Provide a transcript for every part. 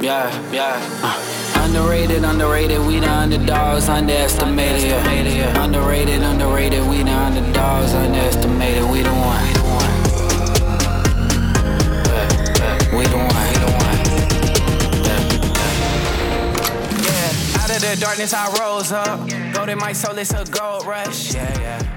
Yeah, yeah. Uh, underrated, underrated, we the underdogs, underestimated. Yeah. Underrated, underrated, we the underdogs, underestimated. We the one. We the one. We the one. Yeah, out of the darkness I rose up. Golden my soul, it's a gold rush. Yeah, yeah.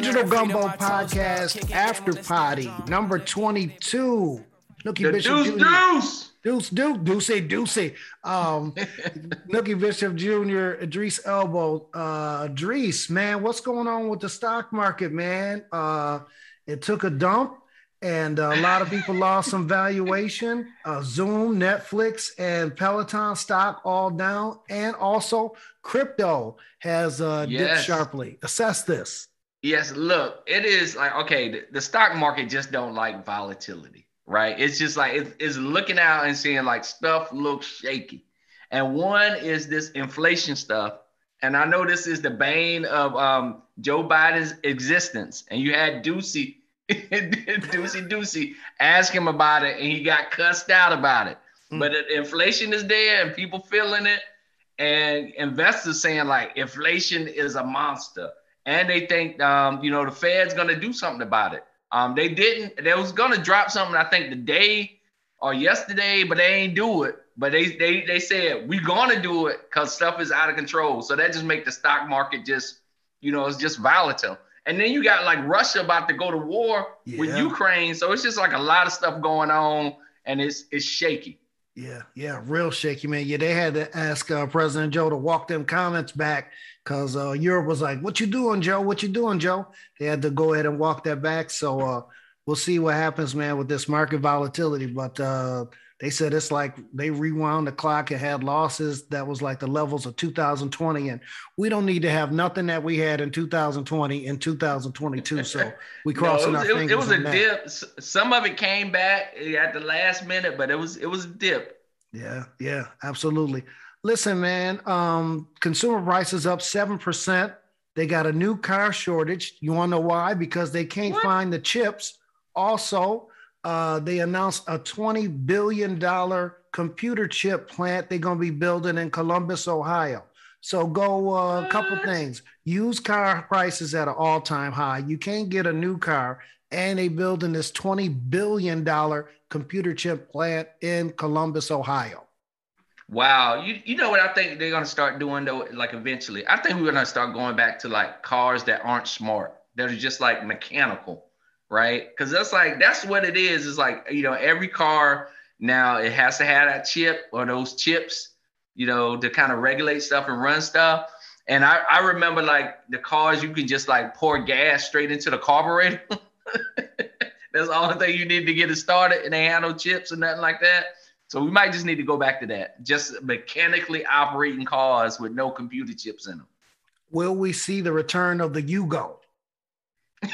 Digital Gumbo Podcast After Poddy number 22. Nookie The Bishop deuce Jr. deuce. Deuce, Deuce, Deuce, Deuce. Um, Nookie Bishop Jr., Idris Elbow. Uh, Idris, man, what's going on with the stock market, man? Uh, it took a dump and a lot of people lost some valuation. Uh, Zoom, Netflix, and Peloton stock all down. And also, crypto has uh, dipped sharply. Assess this. Yes, look, it is like okay, the, the stock market just don't like volatility, right? It's just like it- it's looking out and seeing like stuff looks shaky. And one is this inflation stuff. And I know this is the bane of um, Joe Biden's existence. And you had Doocy, Doocy, Doocy ask him about it, and he got cussed out about it. Mm. But inflation is there, and people feeling it, and investors saying like inflation is a monster and they think um, you know the Fed's gonna do something about it. Um, they didn't. They was gonna drop something. I think the day or yesterday, but they ain't do it. But they they they said we gonna do it because stuff is out of control. So that just make the stock market just you know it's just volatile. And then you got like Russia about to go to war with Ukraine. So it's just like a lot of stuff going on, and it's it's shaky. Yeah, yeah, real shaky, man. Yeah, they had to ask uh, President Joe to walk them comments back because uh, Europe was like, "What you doing, Joe? What you doing, Joe?" They had to go ahead and walk that back. So uh, we'll see what happens, man, with this market volatility. But uh, they said it's like they rewound the clock and had losses that was like the levels of 2020, and we don't need to have nothing that we had in 2020 in 2022. So we No, crossing it was, our it was- fingers. it was a that. dip. Some of it came back at the last minute, but it was it was a dip. Yeah, yeah, absolutely. Listen, man, um, consumer prices up 7%. They got a new car shortage. You want to know why? Because they can't What? find the chips. Also, uh, they announced a $20 billion computer chip plant they're going to be building in Columbus, Ohio. So go uh, a couple things. Used car prices at an all-time high. You can't get a new car, and they're building this $20 billion computer chip plant in Columbus, Ohio. Wow, you you know what I think they're gonna start doing though, like eventually. I think we're gonna start going back to like cars that aren't smart, that are just like mechanical, right? Because that's like that's what it is. Is like you know every car now it has to have that chip or those chips, you know, to kind of regulate stuff and run stuff. And I I remember like the cars you can just like pour gas straight into the carburetor. that's all the thing you need to get it started, and they have no chips or nothing like that. So we might just need to go back to that. Just mechanically operating cars with no computer chips in them. Will we see the return of the Yugo?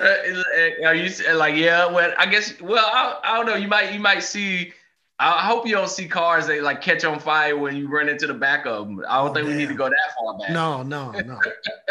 Uh, are you like yeah? Well, I guess. Well, I, I don't know. You might you might see. I hope you don't see cars that like catch on fire when you run into the back of them. I don't Oh, think we need to go that far back. No, no, no.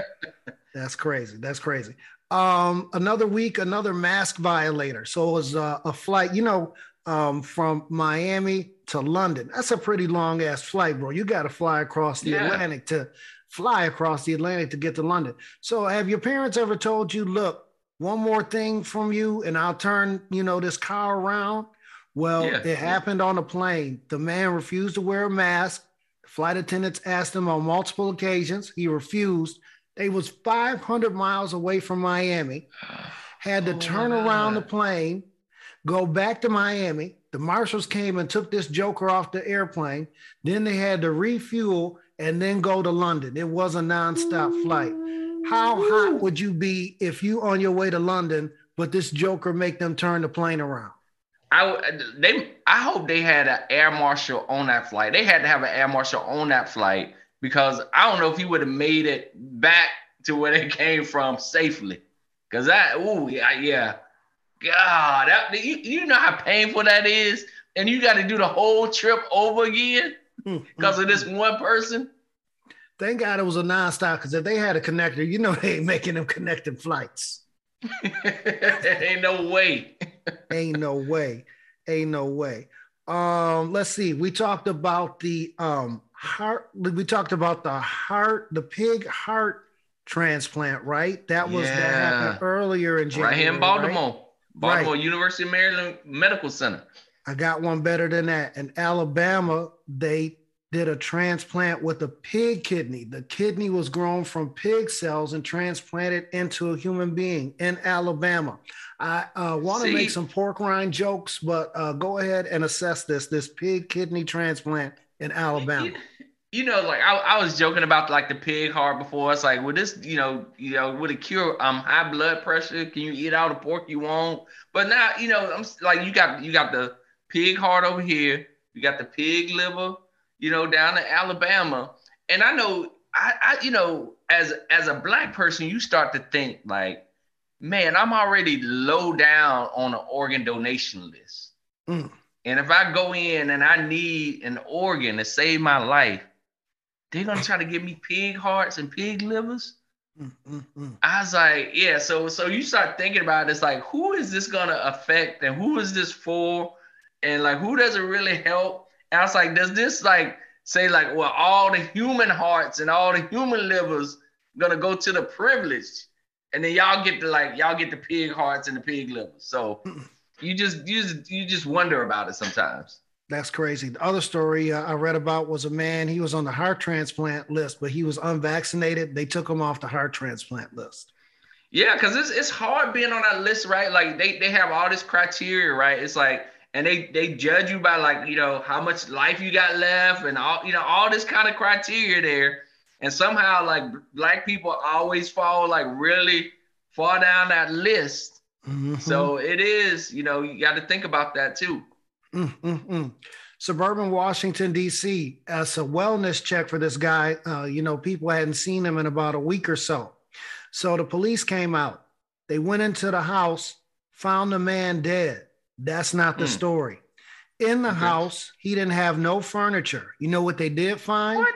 That's crazy. That's crazy. Um, another week, another mask violator. So it was uh, a flight, you know, um, from Miami to London. That's a pretty long ass flight, bro. You got to fly across the Yeah. Atlantic to fly across the Atlantic to get to London. So have your parents ever told you, look, one more thing from you and I'll turn, you know, this car around? Well, Yeah. it happened on a plane. The man refused to wear a mask. Flight attendants asked him on multiple occasions. He refused. They was 500 miles away from Miami. Had to Oh, turn around the plane, go back to Miami. The marshals came and took this joker off the airplane. Then they had to refuel and then go to London. It was a nonstop flight. How hot would you be if you on your way to London, but this joker make them turn the plane around? I they I hope they had an air marshal on that flight. They had to have an air marshal on that flight because I don't know if he would have made it back to where they came from safely. Cause that, ooh, yeah, yeah, God, that you, you know how painful that is, and you got to do the whole trip over again because of this one person. Thank God it was a nonstop because if they had a connector, you know they ain't making them connected flights. Ain't no way. ain't no way. Ain't no way. Um, let's see. We talked about the um heart. We talked about the heart, the pig heart transplant, right? That was that happened earlier in January. right here in right? Baltimore. Baltimore Right. University of Maryland Medical Center. I got one better than that. In Alabama, they did a transplant with a pig kidney. The kidney was grown from pig cells and transplanted into a human being in Alabama. I uh, want to make some pork rind jokes, but uh, go ahead and assess this this pig kidney transplant in Alabama. You, know, like I, I was joking about like the pig heart before. It's like, would this, you know, you know, would it cure um high blood pressure? Can you eat all the pork you want? But now, you know, I'm like, you got you got the pig heart over here, you got the pig liver, you know, down in Alabama, and I know, I, I, you know, as as a black person, you start to think like, man, I'm already low down on an organ donation list. Mm. And if I go in and I need an organ to save my life, they're gonna try to give me pig hearts and pig livers. Mm, mm, mm. I was like, yeah. So so you start thinking about it, it's like, who is this gonna affect and who is this for? And like who does it really help? And I was like, does this like say like, well, all the human hearts and all the human livers gonna go to the privileged? And then y'all get the like y'all get the pig hearts and the pig livers. So you just you just you just wonder about it sometimes. That's crazy. The other story uh, I read about was a man, he was on the heart transplant list, but he was unvaccinated. They took him off the heart transplant list. Yeah, because it's it's hard being on that list, right? Like they they have all this criteria, right? It's like and they they judge you by like you know how much life you got left and all you know all this kind of criteria there. And somehow like black people always fall like really far down that list. Mhm. So it is, you know, you got to think about that too. Mm, mm, mm. Suburban Washington, D.C. As a wellness check for this guy, uh, you know, people hadn't seen him in about a week or so. So the police came out. They went into the house, found the man dead. That's not the Hmm. story. In the Okay. house, he didn't have no furniture. You know what they did find? What?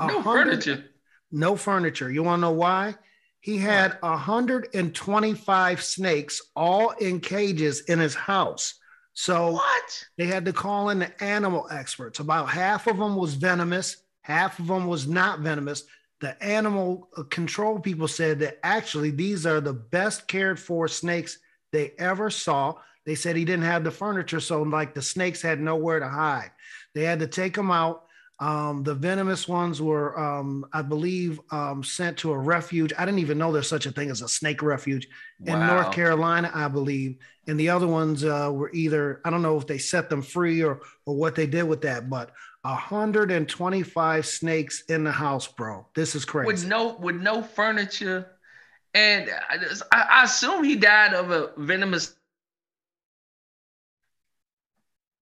No hundred- furniture. No furniture. You want to know why? He had 125 snakes all in cages in his house. So What? they had to call in the animal experts. About half of them was venomous, half of them was not venomous. The animal uh, control people said that actually these are the best cared for snakes they ever saw. They said he didn't have the furniture, so like the snakes had nowhere to hide. They had to take them out. Um, the venomous ones were, um, I believe, um, sent to a refuge. I didn't even know there's such a thing as a snake refuge in North Carolina, I believe. And the other ones uh, were either I don't know if they set them free or or what they did with that, but 125 snakes in the house, bro. This is crazy. with no with no furniture, and I, I I assume he died of a venomous.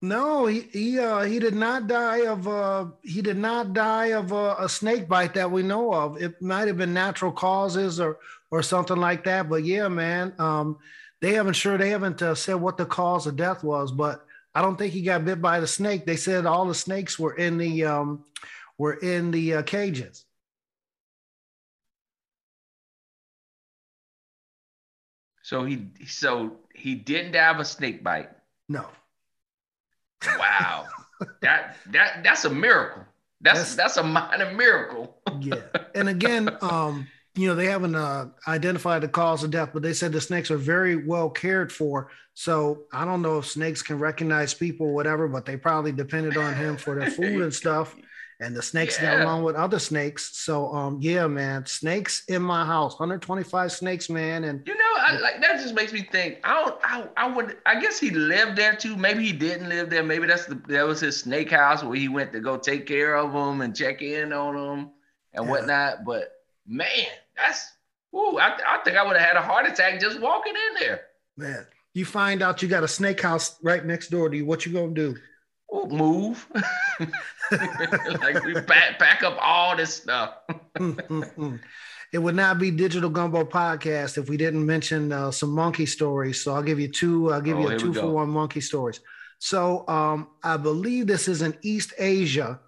No, he he uh, he did not die of uh, he did not die of uh, a snake bite that we know of. It might have been natural causes or or something like that. But yeah, man, um, they haven't sure they haven't uh, said what the cause of death was, but I don't think he got bit by the snake. They said all the snakes were in the um, were in the uh, cages. So he so he didn't die of a snake bite. No, Wow, that that that's a miracle. That's That's- that's a minor miracle. yeah, and again, um, you know, they haven't uh, identified the cause of death, but they said the snakes are very well cared for. So I don't know if snakes can recognize people, or whatever, but they probably depended on him for their food and stuff. And the snakes got Yeah. along with other snakes. So um, yeah, man, snakes in my house, 125 snakes, man, and You know, I, like that just makes me think. I don't. I, I would. I guess he lived there too. Maybe he didn't live there. Maybe that's the that was his snake house where he went to go take care of them and check in on them and Yeah. whatnot. But man, that's. Ooh, I, I think I would have had a heart attack just walking in there. man, you find out you got a snake house right next door to you. What you gonna do? Move. like we pack, pack up all this stuff. Mm, mm, mm. It would not be Digital Gumbo podcast if we didn't mention uh, some monkey stories. So I'll give you two. I'll give Oh, you a two for one monkey stories. So um, I believe this is in East Asia.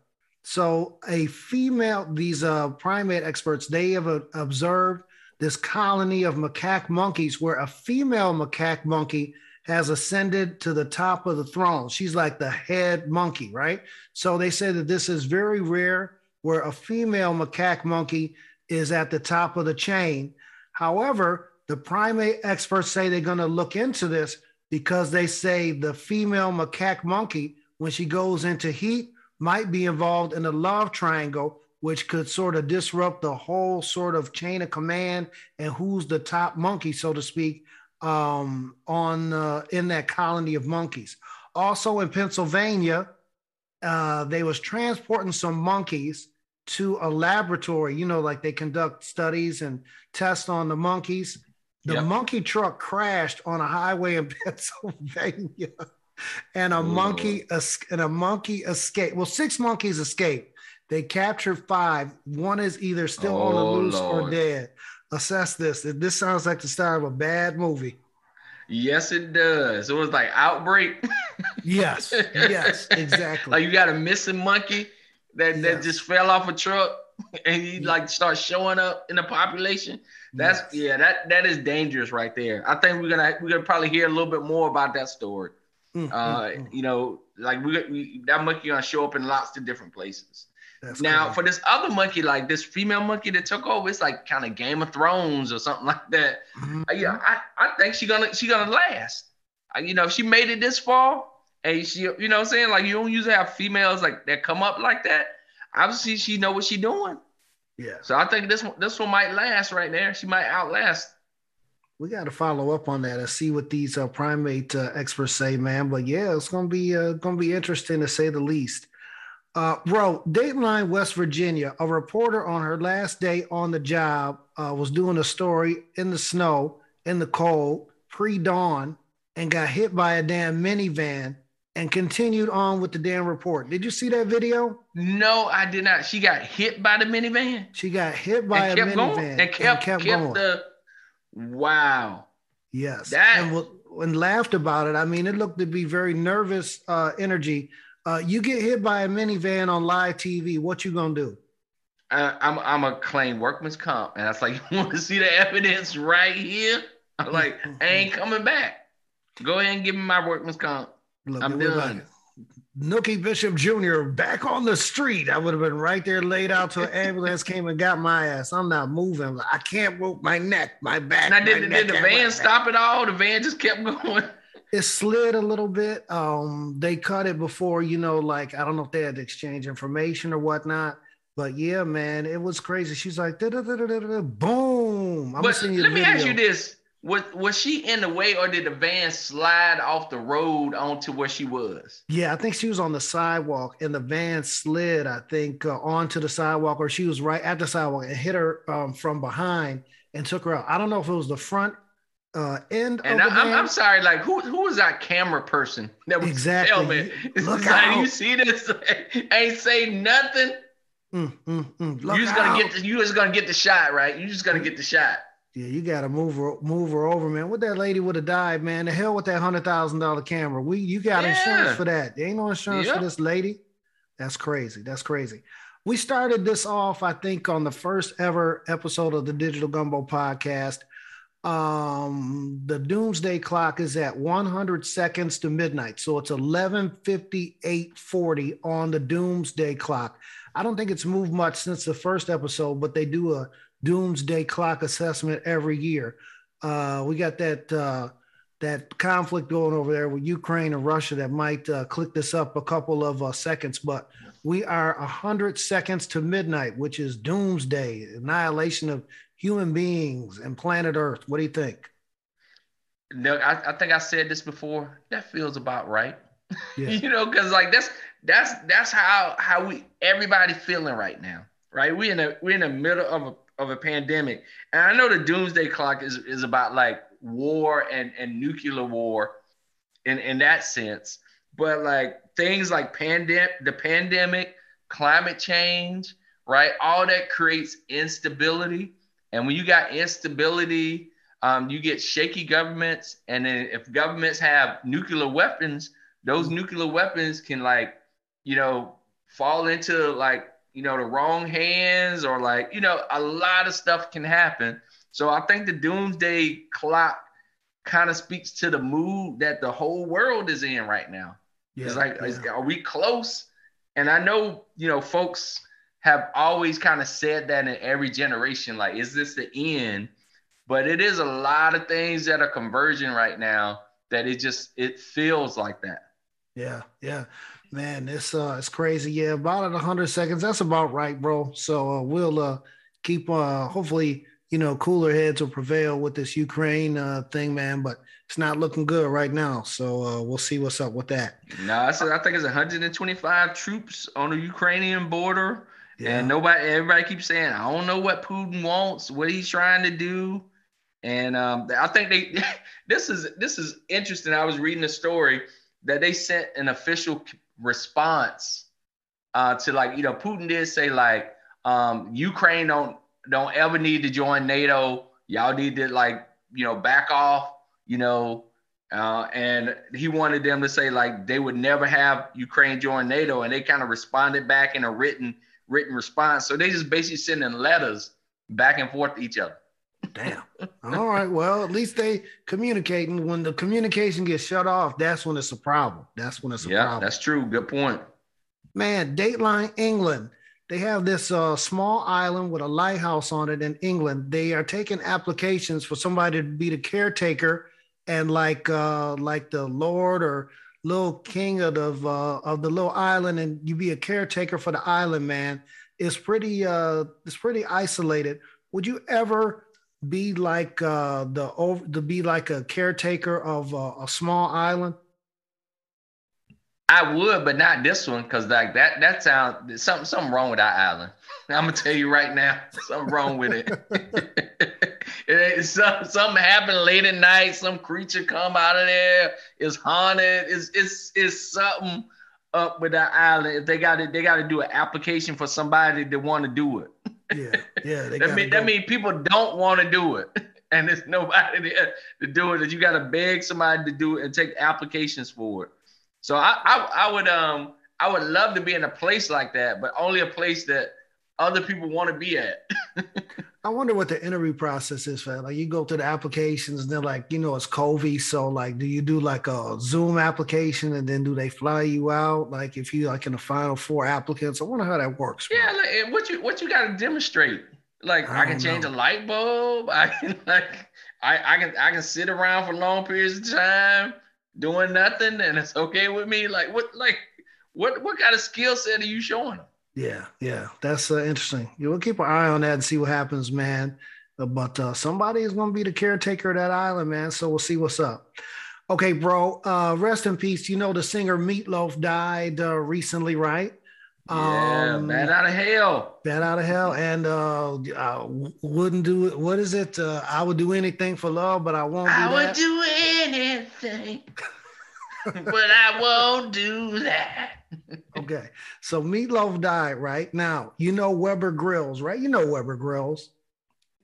So a female, these uh, primate experts, they have uh, observed this colony of macaque monkeys where a female macaque monkey has ascended to the top of the throne. She's like the head monkey, right? So they say that this is very rare where a female macaque monkey is at the top of the chain. However, the primate experts say they're going to look into this because they say the female macaque monkey, when she goes into heat, might be involved in a love triangle, which could sort of disrupt the whole sort of chain of command and who's the top monkey, so to speak, um, on uh, in that colony of monkeys. Also in Pennsylvania, uh, they was transporting some monkeys to a laboratory. You know, like they conduct studies and tests on the monkeys. The yep. monkey truck crashed on a highway in Pennsylvania, and a Ooh. monkey and a monkey escaped. Well, six monkeys escaped. They captured five. One is either still oh, on the oh, loose Lord. or dead assess this. This sounds like the start of a bad movie. Yes, it does. It was like outbreak. yes, yes, exactly. like you got a missing monkey that, yes. that just fell off a truck and he like starts showing up in the population. That's yes. yeah, that that is dangerous right there. I think we're gonna we're gonna probably hear a little bit more about that story. Mm, uh, mm, mm. you know, like we, we that monkey gonna show up in lots of different places. That's now, for this other monkey, like this female monkey that took over, it's like kind of Game of Thrones or something like that. Mm-hmm. Yeah, I, I think she gonna she gonna last. Uh, you know, if she made it this far, and she, you know, what I'm saying like you don't usually have females like that come up like that. Obviously, she know what she doing. Yeah. So I think this one this one might last right there. She might outlast. We got to follow up on that and see what these uh, primate uh, experts say, man. But yeah, it's gonna be uh, gonna be interesting to say the least. Uh, bro, Dateline, West Virginia, a reporter on her last day on the job uh, was doing a story in the snow, in the cold, pre dawn, and got hit by a damn minivan and continued on with the damn report. Did you see that video? No, I did not. She got hit by the minivan. She got hit by and a minivan going, and kept, going. and kept, kept going. the wow. Yes, that and, and laughed about it. I mean, it looked to be very nervous uh, energy uh, you get hit by a minivan on live TV. What you gonna do? Uh, I'm I'm a claim workman's comp, and I was like, you want to see the evidence right here? I'm like, I ain't coming back. Go ahead and give me my workman's comp. Look, I'm done. Nookie Bishop Jr. back on the street. I would have been right there laid out till an ambulance came and got my ass. I'm not moving. I can't move my neck, my back. Now, did, did the van stop at all? The van just kept going it slid a little bit. Um, they cut it before, you know, like I don't know if they had to exchange information or whatnot. But yeah, man, it was crazy. She's like, boom. I'm but let me video. ask you this: was was she in the way, or did the van slide off the road onto where she was? Yeah, I think she was on the sidewalk, and the van slid. I think uh, onto the sidewalk, or she was right at the sidewalk and hit her um, from behind and took her out. I don't know if it was the front uh, end and I, am I'm sorry, like who who was that camera person that was exactly. me? Look like, out. you see this? Ain't say nothing. Mm, mm, mm. You just gonna get the, you just gonna get the shot, right? You just gonna get the shot. Yeah, you gotta move her move her over, man. What that lady would have died, man. The hell with that hundred thousand dollar camera. We you got yeah. insurance for that. There ain't no insurance yep. for this lady. That's crazy. That's crazy. We started this off, I think, on the first ever episode of the Digital Gumbo podcast um, the doomsday clock is at 100 seconds to midnight. So it's 11:58:40 on the doomsday clock. I don't think it's moved much since the first episode, but they do a doomsday clock assessment every year. Uh, we got that uh, that conflict going over there with Ukraine and Russia that might uh, click this up a couple of uh, seconds, but we are 100 seconds to midnight, which is doomsday, annihilation of human beings and planet Earth. What do you think? No, I, I think I said this before. That feels about right. Yeah. you know, because like that's that's that's how how we everybody feeling right now, right? We in a we're in the middle of a of a pandemic, and I know the doomsday clock is is about like war and and nuclear war, in in that sense. But like things like pandemic, the pandemic, climate change, right? All that creates instability and when you got instability, um, you get shaky governments. And then if governments have nuclear weapons, those nuclear weapons can like, you know, fall into like you know the wrong hands or like you know a lot of stuff can happen. So I think the doomsday clock kind of speaks to the mood that the whole world is in right now. Yeah, it's like, yeah. is, are we close? And I know, you know, folks have always kind of said that in every generation, like, is this the end? But it is a lot of things that are converging right now that it just it feels like that. Yeah, yeah. Man, it's uh it's crazy. Yeah, about at hundred seconds. That's about right, bro. So uh, we'll uh keep uh hopefully you know, cooler heads will prevail with this Ukraine uh, thing, man. But it's not looking good right now. So uh, we'll see what's up with that. No, I said I think it's 125 troops on the Ukrainian border, yeah. and nobody, everybody keeps saying, I don't know what Putin wants, what he's trying to do, and um, I think they. this is this is interesting. I was reading a story that they sent an official response uh, to like you know Putin did say like um, Ukraine don't don't ever need to join NATO. Y'all need to like, you know, back off, you know. Uh, and he wanted them to say like they would never have Ukraine join NATO, and they kind of responded back in a written written response. So they just basically sending letters back and forth to each other. Damn. All right. Well, at least they communicating. When the communication gets shut off, that's when it's a problem. That's when it's a yeah, problem. Yeah, that's true. Good point. Man, Dateline England they have this uh, small island with a lighthouse on it in England. They are taking applications for somebody to be the caretaker and like uh, like the lord or little king of the uh, of the little island, and you be a caretaker for the island. Man, it's pretty uh, it's pretty isolated. Would you ever be like uh, the over to be like a caretaker of uh, a small island? I would, but not this one, because like that that sounds something something wrong with that island. I'm gonna tell you right now, something wrong with it. some, something happened late at night. Some creature come out of there. It's haunted. It's it's it's something up with that island. If they got it, they got to do an application for somebody that want to do it. Yeah, yeah. that mean go. that mean people don't want to do it, and there's nobody there to do it. That you got to beg somebody to do it and take applications for it. So I, I, I would um I would love to be in a place like that, but only a place that other people want to be at. I wonder what the interview process is for. Like you go to the applications and they're like, you know, it's COVID. So like, do you do like a Zoom application and then do they fly you out? Like if you like in the final four applicants, I wonder how that works. Yeah, like what you what you got to demonstrate. Like I, I can change know. a light bulb. I can like I, I can I can sit around for long periods of time doing nothing and it's okay with me. Like what like what what kind of skill set are you showing them? Yeah, yeah, that's uh, interesting. You will keep an eye on that and see what happens, man. Uh, but uh, somebody is going to be the caretaker of that island, man. So we'll see what's up. Okay, bro. Uh, rest in peace. You know the singer Meatloaf died uh, recently, right? Yeah, um, bat out of hell. Bat out of hell, and uh, I wouldn't do it. What is it? Uh, I would do anything for love, but I won't. I would do anything, but I won't do that. Okay, so Meatloaf died right now. You know Weber Grills, right? You know Weber Grills.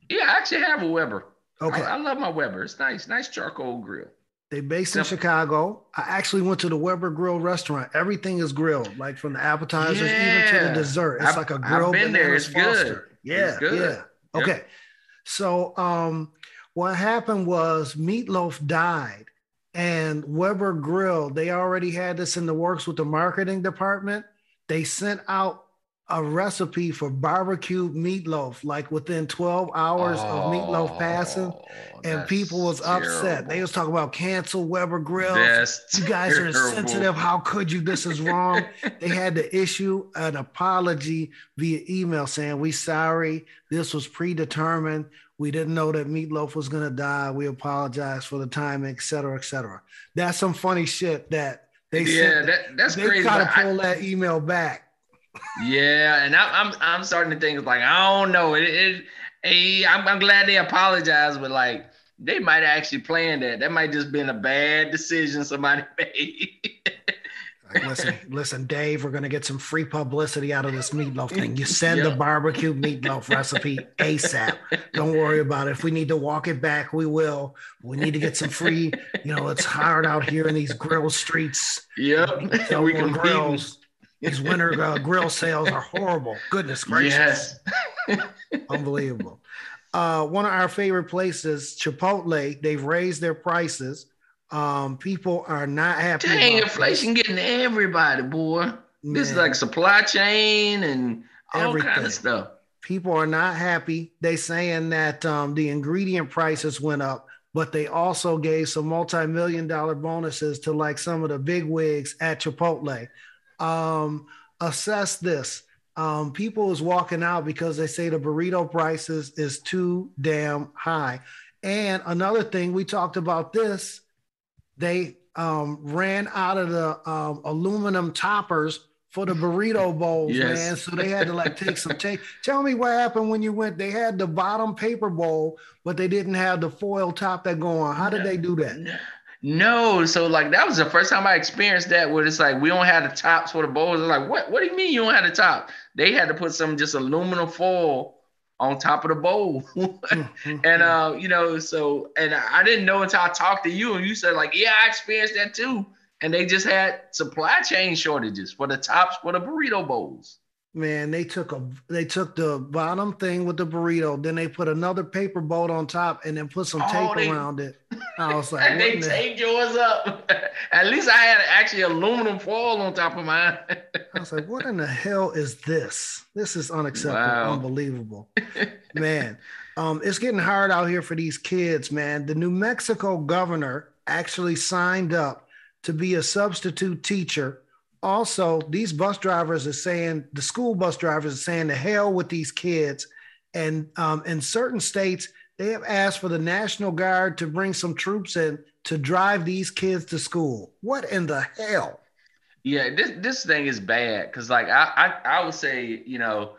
Yeah, I actually have a Weber. Okay, I, I love my Weber. It's nice, nice charcoal grill. They based in Chicago. I actually went to the Weber Grill restaurant. Everything is grilled, like from the appetizers yeah. even to the dessert. It's I've, like a grill. I've been there. It's good. Yeah, it's good. yeah. Okay. So um, what happened was Meatloaf died, and Weber Grill. They already had this in the works with the marketing department. They sent out a recipe for barbecue meatloaf like within 12 hours oh, of meatloaf passing oh, and people was terrible. upset they was talking about cancel weber grill you guys terrible. are insensitive how could you this is wrong they had to issue an apology via email saying we sorry this was predetermined we didn't know that meatloaf was going to die we apologize for the timing etc etc that's some funny shit that they yeah that, that's they crazy kind of pull I, that email back yeah, and I'm I'm I'm starting to think like I don't know. It, it hey, I'm, I'm glad they apologized, but like they might have actually plan that. That might just been a bad decision somebody made. Like, listen, listen, Dave, we're gonna get some free publicity out of this meatloaf thing. You send the barbecue meatloaf recipe ASAP. Don't worry about it. If we need to walk it back, we will. We need to get some free, you know, it's hard out here in these grill streets. Yep. we can grills. These winter uh, grill sales are horrible. Goodness gracious. Yes. Unbelievable. Uh, one of our favorite places, Chipotle, they've raised their prices. Um, people are not happy. Dang, inflation getting everybody, boy. This is like supply chain and all kind of stuff. people are not happy. They saying that um, the ingredient prices went up, but they also gave some multi-million dollar bonuses to like some of the big wigs at Chipotle. Um, assess this. Um, people is walking out because they say the burrito prices is too damn high. And another thing, we talked about this. They um, ran out of the um, aluminum toppers for the burrito bowls, Yes. man. So they had to like take some take. Tell me what happened when you went. They had the bottom paper bowl, but they didn't have the foil top that go on. How did they do that? No, so like that was the first time I experienced that where it's like we don't have the tops for the bowls. I was like, what? What do you mean you don't have the top? They had to put some just aluminum foil on top of the bowl. and uh, you know, so and I didn't know until I talked to you and you said like, yeah, I experienced that too. And they just had supply chain shortages for the tops for the burrito bowls. Man, they took a they took the bottom thing with the burrito, then they put another paper boat on top, and then put some Oh, tape they- around it. I was like, And they taped yours up. At least I had actually aluminum foil on top of mine. I was like, what in the hell is this? This is unacceptable, Wow. unbelievable. man, um, it's getting hard out here for these kids, man. The New Mexico governor actually signed up to be a substitute teacher. Also, these bus drivers are saying, the school bus drivers are saying, to hell with these kids. And um, in certain states, they have asked for the National Guard to bring some troops in to drive these kids to school. What in the hell? Yeah, this this thing is bad because like I, I I would say you know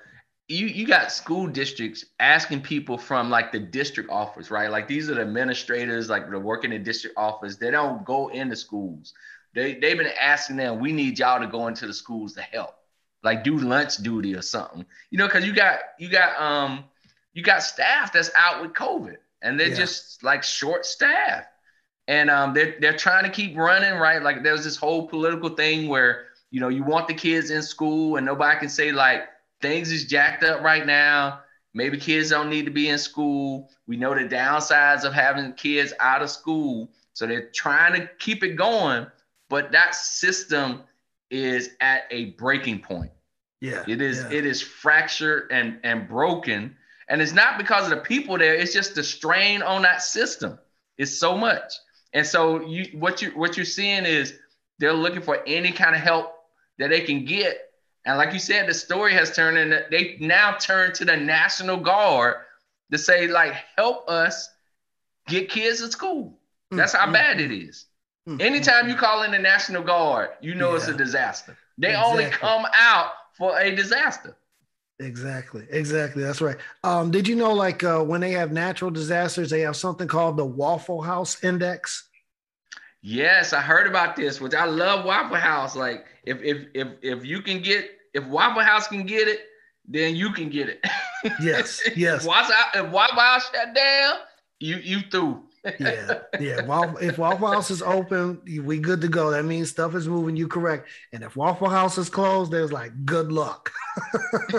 you you got school districts asking people from like the district office right like these are the administrators like they're working in district office they don't go into schools they they've been asking them we need y'all to go into the schools to help like do lunch duty or something you know because you got you got um you got staff that's out with COVID and they're Yeah. just like short staff. and um, they're they're trying to keep running right. Like there's this whole political thing where you know you want the kids in school, and nobody can say like things is jacked up right now. Maybe kids don't need to be in school. We know the downsides of having kids out of school, so they're trying to keep it going. But that system is at a breaking point. Yeah. It is yeah. it is fractured and and broken, and it's not because of the people there. It's just the strain on that system. It's so much, and so you what you what you're seeing is they're looking for any kind of help that they can get. And like you said, the story has turned and They now turn to the National Guard to say like, help us get kids to school. That's how Mm, bad it is. mm, Anytime you call in the National Guard, you know it's a disaster. They only come out for a disaster. Exactly. Exactly. That's right. Um, did you know, like, uh, when they have natural disasters, they have something called the Waffle House Index? Yes, I heard about this, which I love Waffle House. Like, if if if if you can get if Waffle House can get it, then you can get it. Yes. Yes. If Waffle House shut down, you you through. Yeah. Yeah. Waffle, if Waffle House is open, we good to go. That means stuff is moving. You correct. And if Waffle House is closed, there's like good luck.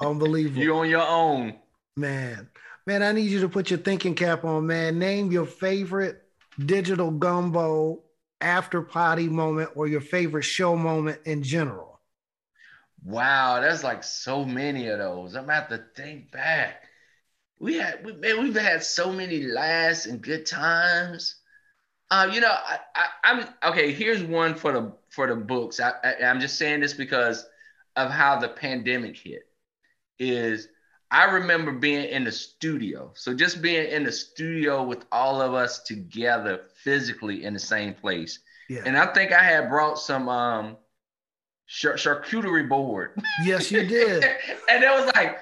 Unbelievable. you on your own. Man, man, I need you to put your thinking cap on, man. Name your favorite digital gumbo after Poddy moment or your favorite show moment in general. Wow, that's like so many of those. I'm gonna have to think back. We had, we, man, we've had so many laughs and good times. Uh, you know, I, I, I'm okay. Here's one for the for the books. I, I, I'm just saying this because of how the pandemic hit. Is I remember being in the studio. So just being in the studio with all of us together physically in the same place. Yeah. And I think I had brought some um char- charcuterie board. yes, you did. and it was like,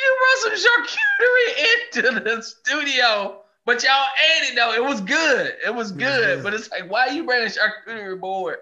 you brought some charcuterie into the studio, but y'all ate it though. It was good. It was good. But it's like, why are you bringing a charcuterie board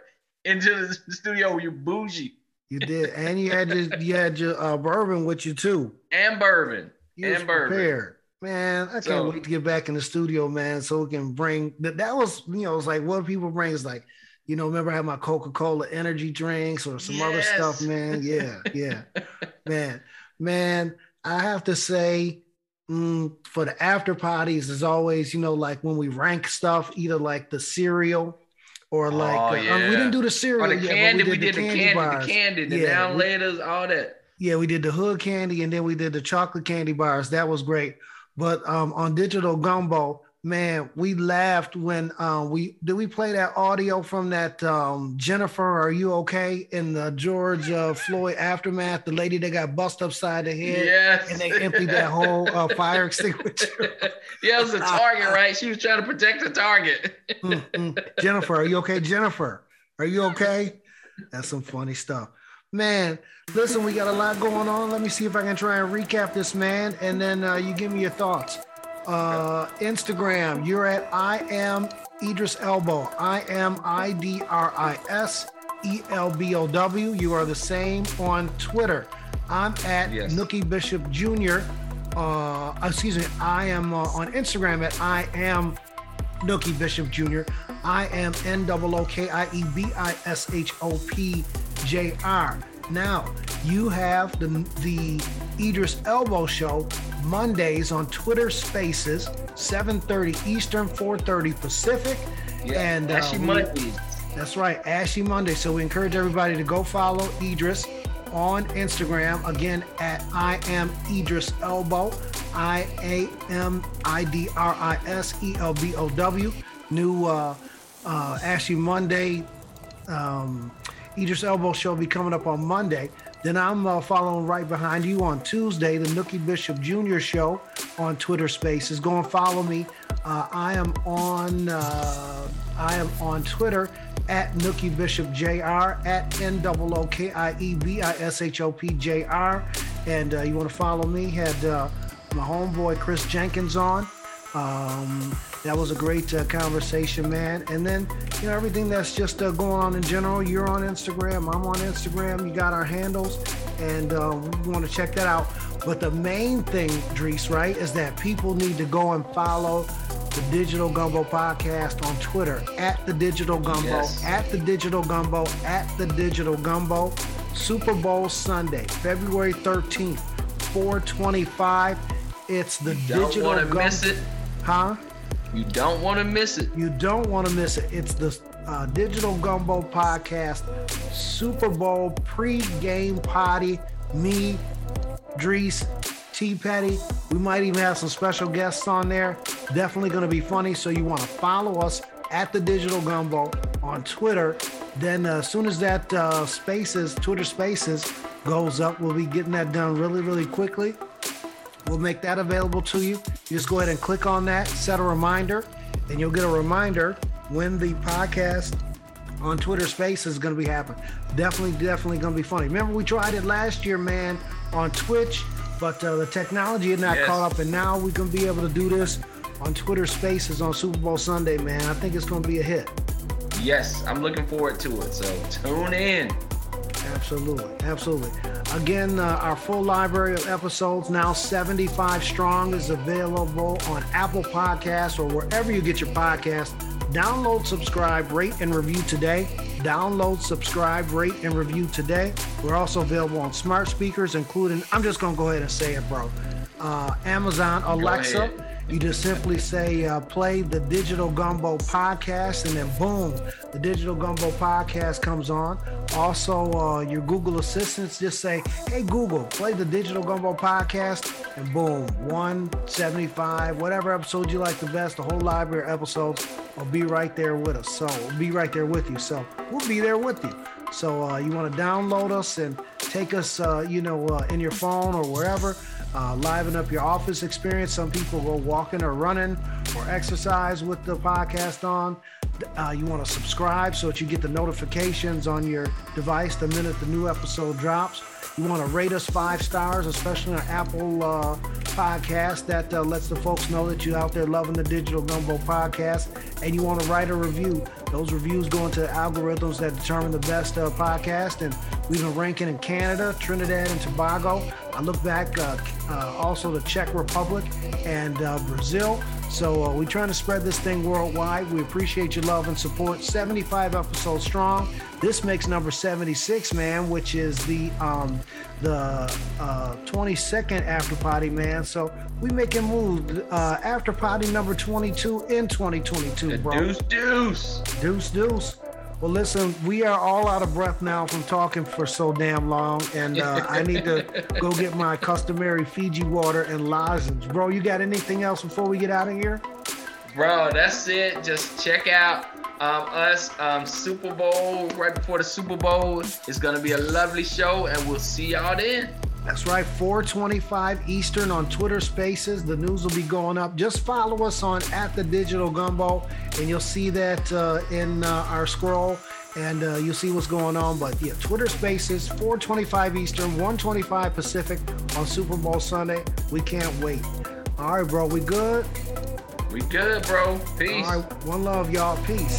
into the studio you're bougie You did, and you had your you had your uh, bourbon with you too. and bourbon? You And bourbon. prepared, man. I can't So- wait to get back in the studio, man, so we can bring that. That was you know, it's like what people bring is like You know, remember I had my Coca Cola energy drinks or some other stuff, man. Yeah, yeah, man, man. I have to say, mm, for the after parties, is always you know like when we rank stuff, either like the cereal or like Oh, uh, um, we didn't do the cereal Or the yet, candy, we did, the candy, bars. the candy, the Yeah, down we- all that. Yeah, we did the hood candy and then we did the chocolate candy bars. That was great. But um, on digital gumbo, man, we laughed when uh, we did we play that audio from that um, Jennifer, are you okay? In the George uh, Floyd aftermath, the lady that got bust upside the head Yes. and they emptied that whole uh, fire extinguisher. yeah, it was a target, right? She was trying to protect the target. Mm, mm. Jennifer, are you okay? Jennifer, are you okay? That's some funny stuff. Man, listen, we got a lot going on. Let me see if I can try and recap this, man, and then uh, you give me your thoughts. Uh, Instagram, you're at I am Idris Elbow. I am I D R I S E L B O W. You are the same on Twitter. I'm at Yes. Nookie Bishop Jr. Uh, excuse me, I am uh, on Instagram at I am Nookie Bishop Jr. I am N O O K I E B I S H O P J R. Now you have the the Idris Elbow Show Mondays on Twitter Spaces, 7:30 Eastern, 4:30 Pacific. Yeah, And, uh, Ashy Mondays. That's right, Ashy Monday. So we encourage everybody to go follow Idris on Instagram again at I am Idris Elbow, I A M I D R I S E L B O W. New uh, uh, Ashy Monday um, Idris Elbow show will be coming up on Monday. Then I'm uh, following right behind you on Tuesday, the Nookie Bishop Jr. show on Twitter Spaces. Go and follow me. Uh, I am on uh, I am on Twitter at Nookie Bishop Jr. at N O O K I E B I S H O P J R. And uh, you want to follow me? Had uh, my homeboy Chris Jenkins on. Um, that was a great uh, conversation, man. And then, you know, everything that's just uh, going on in general. You're on Instagram. I'm on Instagram. You got our handles, and uh, we want to check that out. But the main thing, Dris, right, is that people need to go and follow the Digital Gumbo podcast on Twitter at the Digital Gumbo, Yes. at the Digital Gumbo, at the Digital Gumbo. Super Bowl Sunday, February 13th, 425. It's the Digital Gumbo. Don't Digital want to Gumbo. miss it. Huh? You don't want to miss it. You don't want to miss it. It's the uh, Digital Gumbo Podcast Super Bowl pre-game party. Me, Dris, T Petty. We might even have some special guests on there. Definitely going to be funny. So you want to follow us at the Digital Gumbo on Twitter. Then uh, as soon as that uh, Spaces, Twitter Spaces goes up, we'll be getting that done really, really quickly. We'll make that available to you. You just go ahead and click on that, set a reminder, and you'll get a reminder when the podcast on Twitter Space is going to be happening. Definitely, definitely going to be funny. Remember, we tried it last year, man, on Twitch, but uh, the technology had not Yes. caught up, and now we can be able to do this on Twitter Spaces on Super Bowl Sunday, man. I think it's going to be a hit. Yes, I'm looking forward to it. So tune in. Absolutely, absolutely. Again, uh, our full library of episodes, now 75 strong, is available on Apple Podcasts or wherever you get your podcast. Download, subscribe, rate, and review today. Download, subscribe, rate, and review today. We're also available on smart speakers, including, I'm just going to go ahead and say it, bro. Uh, Amazon Alexa. You just simply say, uh, play the Digital Gumbo podcast, and then boom, the Digital Gumbo podcast comes on. Also, uh, your Google Assistants just say, hey, Google, play the Digital Gumbo podcast, and boom, 175, whatever episode you like the best, the whole library of episodes will be right there with us. So, we'll be right there with you. So, we'll be there with you. So, uh, you want to download us and take us, uh, you know, uh, in your phone or wherever uh, liven up your office experience. Some people go walking or running or exercise with the podcast on. Uh, you want to subscribe so that you get the notifications on your device the minute the new episode drops. You want to rate us five stars, especially on Apple uh, Podcast. That uh, lets the folks know that you're out there loving the Digital Gumbo podcast. And you want to write a review. Those reviews go into algorithms that determine the best uh, podcast. And We've been ranking in Canada, Trinidad, and Tobago. I look back uh, uh, also the Czech Republic and uh, Brazil. So uh, we're trying to spread this thing worldwide. We appreciate your love and support. 75 episodes strong. This makes number 76, man, which is the um, the uh, 22nd after party, man. So we making moves. Uh, after party number 22 in 2022, bro. Deuce, deuce, deuce, deuce. Well, listen, we are all out of breath now from talking for so damn long, and uh, I need to go get my customary Fiji water and lozenge. Bro, you got anything else before we get out of here? Bro, that's it. Just check out um, us um, Super Bowl right before the Super Bowl. It's gonna be a lovely show, and we'll see y'all then. That's right, 425 Eastern on Twitter Spaces. The news will be going up. Just follow us on at the Digital Gumbo, and you'll see that uh, in uh, our scroll, and uh, you'll see what's going on. But yeah, Twitter Spaces, 425 Eastern, 125 Pacific on Super Bowl Sunday. We can't wait. All right, bro, we good? We good, bro. Peace. All right, one love, y'all. Peace.